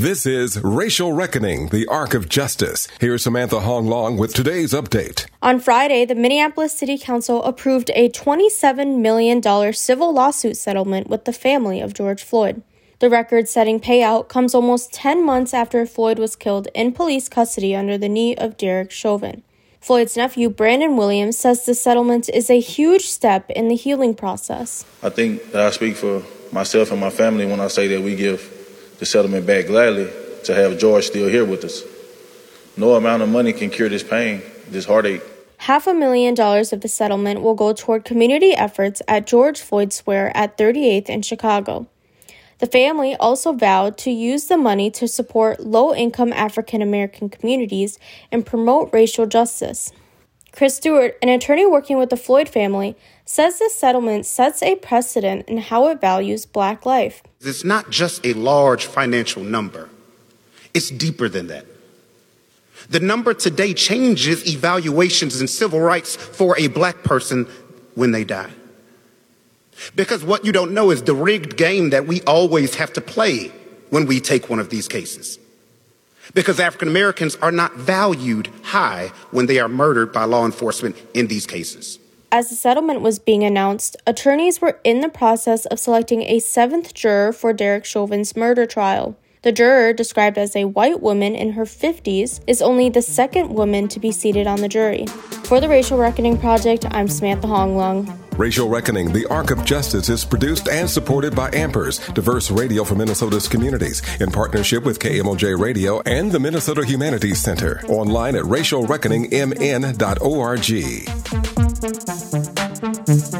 This is Racial Reckoning, the Arc of Justice. Here's Samantha HoangLong with today's update. On Friday, the Minneapolis City Council approved a $27 million civil lawsuit settlement with the family of George Floyd. The record setting payout comes almost 10 months after Floyd was killed in police custody under the knee of Derek Chauvin. Floyd's nephew, Brandon Williams, says the settlement is a huge step in the healing process. I think that I speak for myself and my family when I say that we give the settlement back gladly to have George still here with us. No amount of money can cure this pain, this heartache. Half a million dollars of the settlement will go toward community efforts at George Floyd Square at 38th in Chicago. The family also vowed to use the money to support low income African American communities and promote racial justice. Chris Stewart, an attorney working with the Floyd family, says this settlement sets a precedent in how it values black life. It's not just a large financial number, it's deeper than that. The number today changes evaluations in civil rights for a black person when they die. Because what you don't know is the rigged game that we always have to play when we take one of these cases because African Americans are not valued high when they are murdered by law enforcement in these cases. As the settlement was being announced, attorneys were in the process of selecting a seventh juror for Derek Chauvin's murder trial. The juror, described as a white woman in her 50s, is only the second woman to be seated on the jury. For the Racial Reckoning Project, I'm Samantha HoangLong. Racial Reckoning, the Arc of Justice is produced and supported by Ampers, diverse radio for Minnesota's communities, in partnership with KMOJ Radio and the Minnesota Humanities Center. Online at racialreckoningmn.org.